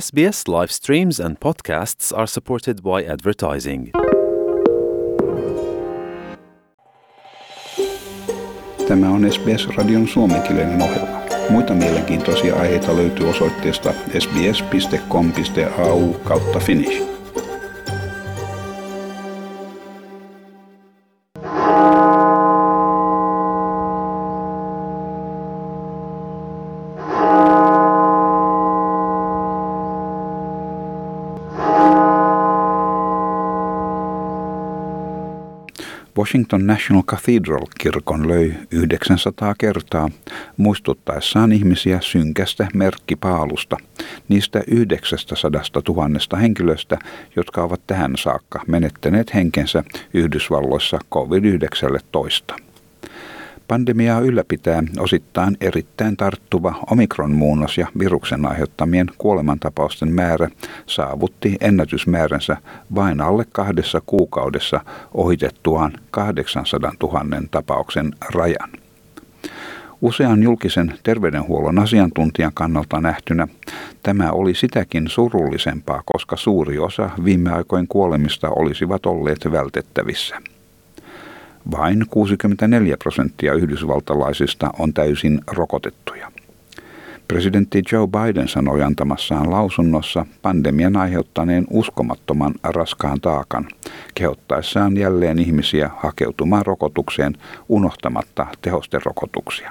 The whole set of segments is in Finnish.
SBS live streams and podcasts are supported by advertising. Tämä on SBS-radion suomenkielinen ohjelma. Muita mielenkiintoisia aiheita löytyy osoitteesta sbs.com.au kautta finnish. Washington National Cathedral-kirkon löi 900 kertaa muistuttaessaan ihmisiä synkästä merkkipaalusta, niistä 900 000 henkilöstä, jotka ovat tähän saakka menettäneet henkensä Yhdysvalloissa COVID-19. Pandemiaa ylläpitää osittain erittäin tarttuva omikronmuunnos ja viruksen aiheuttamien kuolemantapausten määrä saavutti ennätysmääränsä vain alle kahdessa kuukaudessa ohitettuaan 800 000 tapauksen rajan. Usean julkisen terveydenhuollon asiantuntijan kannalta nähtynä tämä oli sitäkin surullisempaa, koska suuri osa viime aikojen kuolemista olisivat olleet vältettävissä. Vain 64 prosenttia yhdysvaltalaisista on täysin rokotettuja. Presidentti Joe Biden sanoi antamassaan lausunnossa pandemian aiheuttaneen uskomattoman raskaan taakan, kehottaessaan jälleen ihmisiä hakeutumaan rokotukseen unohtamatta tehosterokotuksia.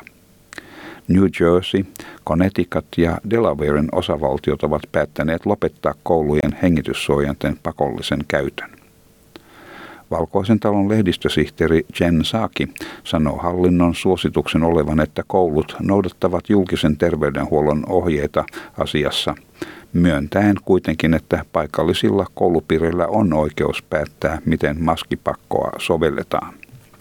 New Jersey, Connecticut ja Delawaren osavaltiot ovat päättäneet lopettaa koulujen hengityssuojanten pakollisen käytön. Valkoisen talon lehdistösihteeri Jen Saki sanoo hallinnon suosituksen olevan, että koulut noudattavat julkisen terveydenhuollon ohjeita asiassa, myöntäen kuitenkin, että paikallisilla koulupiireillä on oikeus päättää, miten maskipakkoa sovelletaan.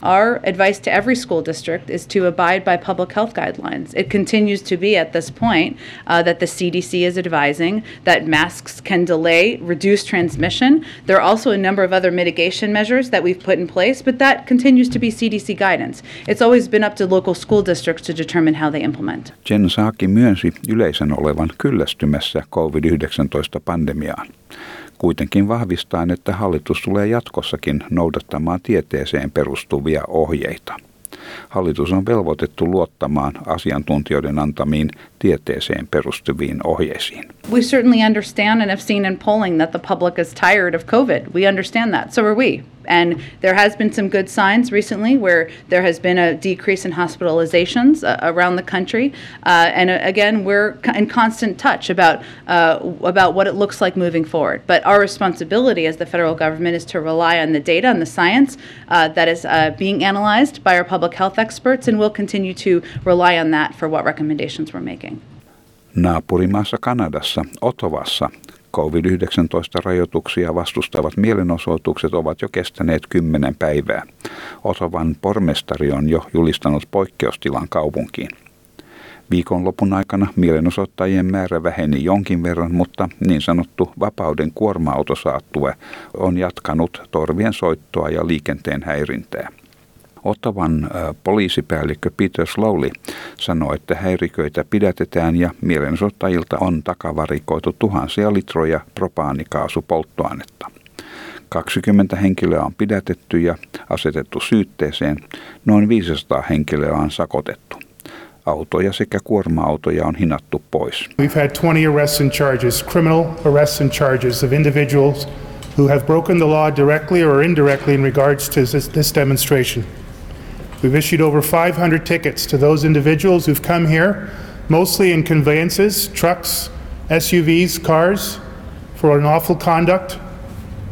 Our advice to every school district is to abide by public health guidelines. It continues to be at this point uh, that the CDC is advising that masks can delay, reduce transmission. There are also a number of other mitigation measures that we've put in place, but that continues to be CDC guidance. It's always been up to local school districts to determine how they implement. Jen Saaki myönsi yleisen olevan kyllästymässä COVID-19-pandemiaan kuitenkin vahvistaen, että hallitus tulee jatkossakin noudattamaan tieteeseen perustuvia ohjeita. Hallitus on velvoitettu luottamaan asiantuntijoiden antamiin tieteeseen perustuviin ohjeisiin. We certainly understand and have seen in polling that the public is tired of COVID. We understand that. So are we. And there has been some good signs recently where there has been a decrease in hospitalizations uh, around the country. Uh, and uh, again, we're in constant touch about uh, about what it looks like moving forward. But our responsibility as the federal government is to rely on the data and the science uh, that is uh, being analyzed by our public health experts, and we'll continue to rely on that for what recommendations we're making. Naapurimaassa Kanadassa, Otovassa, COVID-19-rajoituksia vastustavat mielenosoitukset ovat jo kestäneet kymmenen päivää. Otovan pormestari on jo julistanut poikkeustilan kaupunkiin. Viikonlopun aikana mielenosoittajien määrä väheni jonkin verran, mutta niin sanottu vapauden kuorma-autosaattue on jatkanut torvien soittoa ja liikenteen häirintää. Ottavan poliisipäällikkö Peter Slowly sanoi, että häiriköitä pidätetään ja mielenosoittajilta on takavarikoitu tuhansia litroja propaanikaasupolttoainetta. 20 henkilöä on pidätetty ja asetettu syytteeseen, noin 500 henkilöä on sakotettu. Autoja sekä kuorma-autoja on hinattu pois. We've had 20 arrests and charges, criminal arrests and charges of individuals who have broken the law directly or indirectly in regards to this, this demonstration. We've issued over 500 tickets to those individuals who've come here, mostly in conveyances, trucks, SUVs, cars, for unlawful conduct,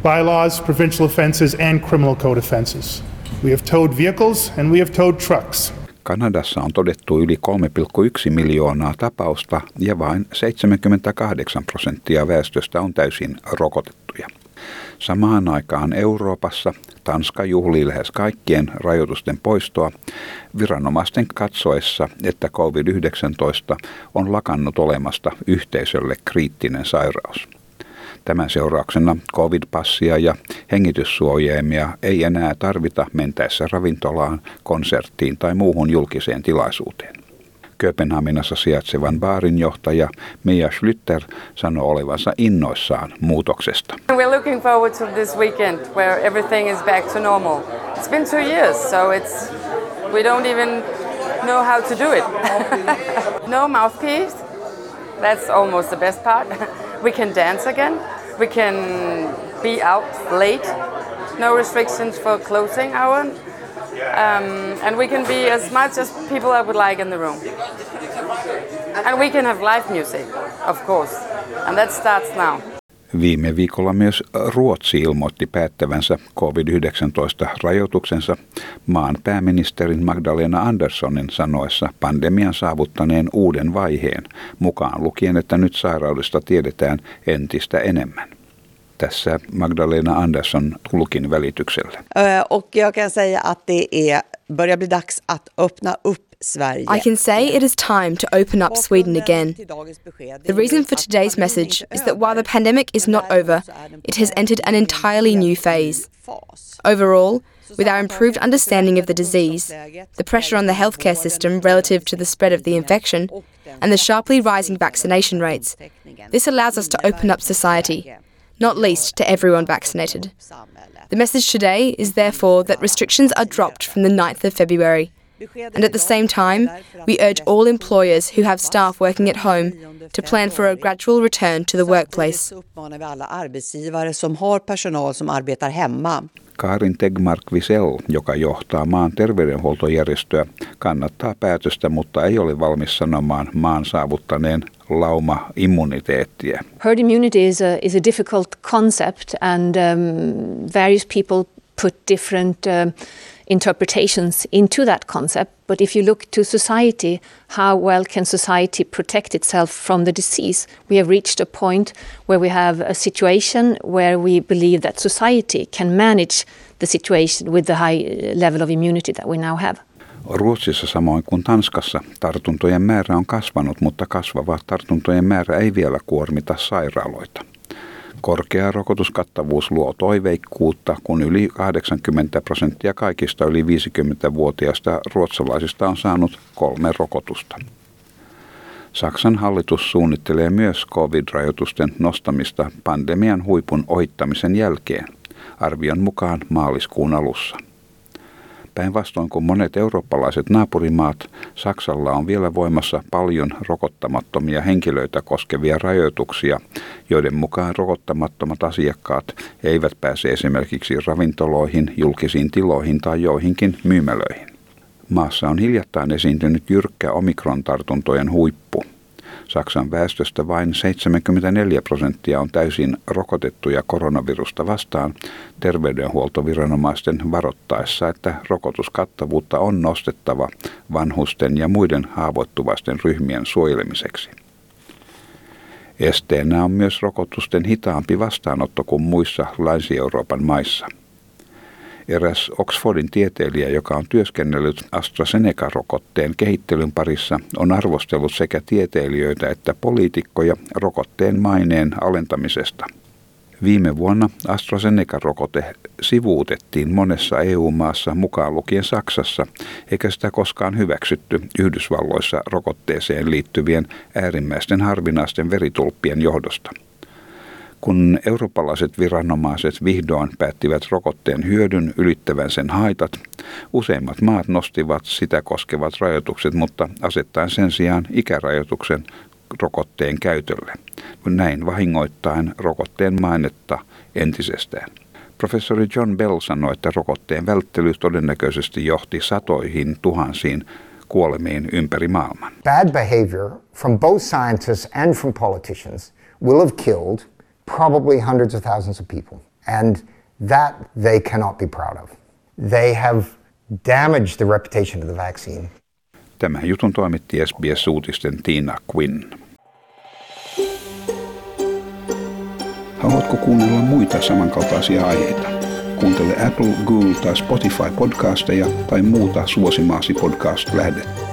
bylaws, provincial offenses, and criminal code offenses. We have towed vehicles and we have towed trucks. Kanadassa on todettu yli 3,1 miljoonaa tapausta ja vain 78 prosenttia väestöstä on täysin rokotettuja. Samaan aikaan Euroopassa Tanska juhlii lähes kaikkien rajoitusten poistoa viranomaisten katsoessa, että COVID-19 on lakannut olemasta yhteisölle kriittinen sairaus. Tämän seurauksena covid-passia ja hengityssuojaimia ei enää tarvita mentäessä ravintolaan, konserttiin tai muuhun julkiseen tilaisuuteen. Kööpenhaminassa sijaitsevan baarin johtaja Mia Schlüter sanoi olevansa innoissaan muutoksesta. We're looking forward to this weekend where everything is back to normal. It's been two years, so it's we don't even know how to do it. no mouthpiece. That's almost the best part. we can dance again. We can be out late. No restrictions for closing hour. Um, and we can be as much as people I would like in the room. And we can have live music, of course. And that starts now. Viime viikolla myös Ruotsi ilmoitti päättävänsä COVID-19-rajoituksensa maan pääministerin Magdalena Anderssonin sanoessa pandemian saavuttaneen uuden vaiheen, mukaan lukien, että nyt sairaudesta tiedetään entistä enemmän. Tässä Magdalena Andersson tulkin välityksellä. Och jag kan säga att det är, börjar bli dags att öppna upp Sverige. I can say it is time to open up Sweden again. The reason for today's message is that while the pandemic is not over, it has entered an entirely new phase. Overall, with our improved understanding of the disease, the pressure on the healthcare system relative to the spread of the infection, and the sharply rising vaccination rates, this allows us to open up society, not least to everyone vaccinated. The message today is therefore that restrictions are dropped from the 9th of February. And at the same time, we urge all employers who have staff working at home to plan for a gradual return to the workplace. Karin Tegmark Visel, joka johtaa maan terveydenhuoltojärjestöä, kannattaa päätöstä, mutta ei ole valmis sanomaan maan saavuttaneen lauma-immuniteettiä. Herd immunity is a, is a difficult concept and um, various people put different uh, interpretations into that concept. But if you look to society, how well can society protect itself from the disease? We have reached a point where we have a situation where we believe that society can manage the situation with the high uh, level of immunity that we now have. Ruotsissa samoin kuin Tanskassa tartuntojen määrä on kasvanut, mutta kasvava tartuntojen määrä ei vielä kuormita sairaaloita. Korkea rokotuskattavuus luo toiveikkuutta, kun yli 80 prosenttia kaikista yli 50-vuotiaista ruotsalaisista on saanut kolme rokotusta. Saksan hallitus suunnittelee myös covid-rajoitusten nostamista pandemian huipun ohittamisen jälkeen, arvion mukaan maaliskuun alussa. Päinvastoin kuin monet eurooppalaiset naapurimaat, Saksalla on vielä voimassa paljon rokottamattomia henkilöitä koskevia rajoituksia, joiden mukaan rokottamattomat asiakkaat eivät pääse esimerkiksi ravintoloihin, julkisiin tiloihin tai joihinkin myymälöihin. Maassa on hiljattain esiintynyt jyrkkä omikron-tartuntojen huippu – Saksan väestöstä vain 74 prosenttia on täysin rokotettuja koronavirusta vastaan terveydenhuoltoviranomaisten varoittaessa, että rokotuskattavuutta on nostettava vanhusten ja muiden haavoittuvaisten ryhmien suojelemiseksi. Esteenä on myös rokotusten hitaampi vastaanotto kuin muissa Länsi-Euroopan maissa – Eräs Oxfordin tieteilijä, joka on työskennellyt AstraZeneca-rokotteen kehittelyn parissa, on arvostellut sekä tieteilijöitä että poliitikkoja rokotteen maineen alentamisesta. Viime vuonna AstraZeneca-rokote sivuutettiin monessa EU-maassa mukaan lukien Saksassa, eikä sitä koskaan hyväksytty Yhdysvalloissa rokotteeseen liittyvien äärimmäisten harvinaisten veritulppien johdosta. Kun eurooppalaiset viranomaiset vihdoin päättivät rokotteen hyödyn ylittävän sen haitat, useimmat maat nostivat sitä koskevat rajoitukset, mutta asettaen sen sijaan ikärajoituksen rokotteen käytölle, näin vahingoittain rokotteen mainetta entisestään. Professori John Bell sanoi, että rokotteen välttely todennäköisesti johti satoihin tuhansiin kuolemiin ympäri maailman. Bad behavior from both scientists and from politicians will have killed probably hundreds of thousands of people. And that they cannot be proud of. They have damaged the reputation of the vaccine. Tämä jutun toimitti SBS-uutisten Tina Quinn. Haluatko kuunnella muita samankaltaisia aiheita? Kuuntele Apple, Google tai Spotify podcasteja tai muuta suosimaasi podcast-lähdettä.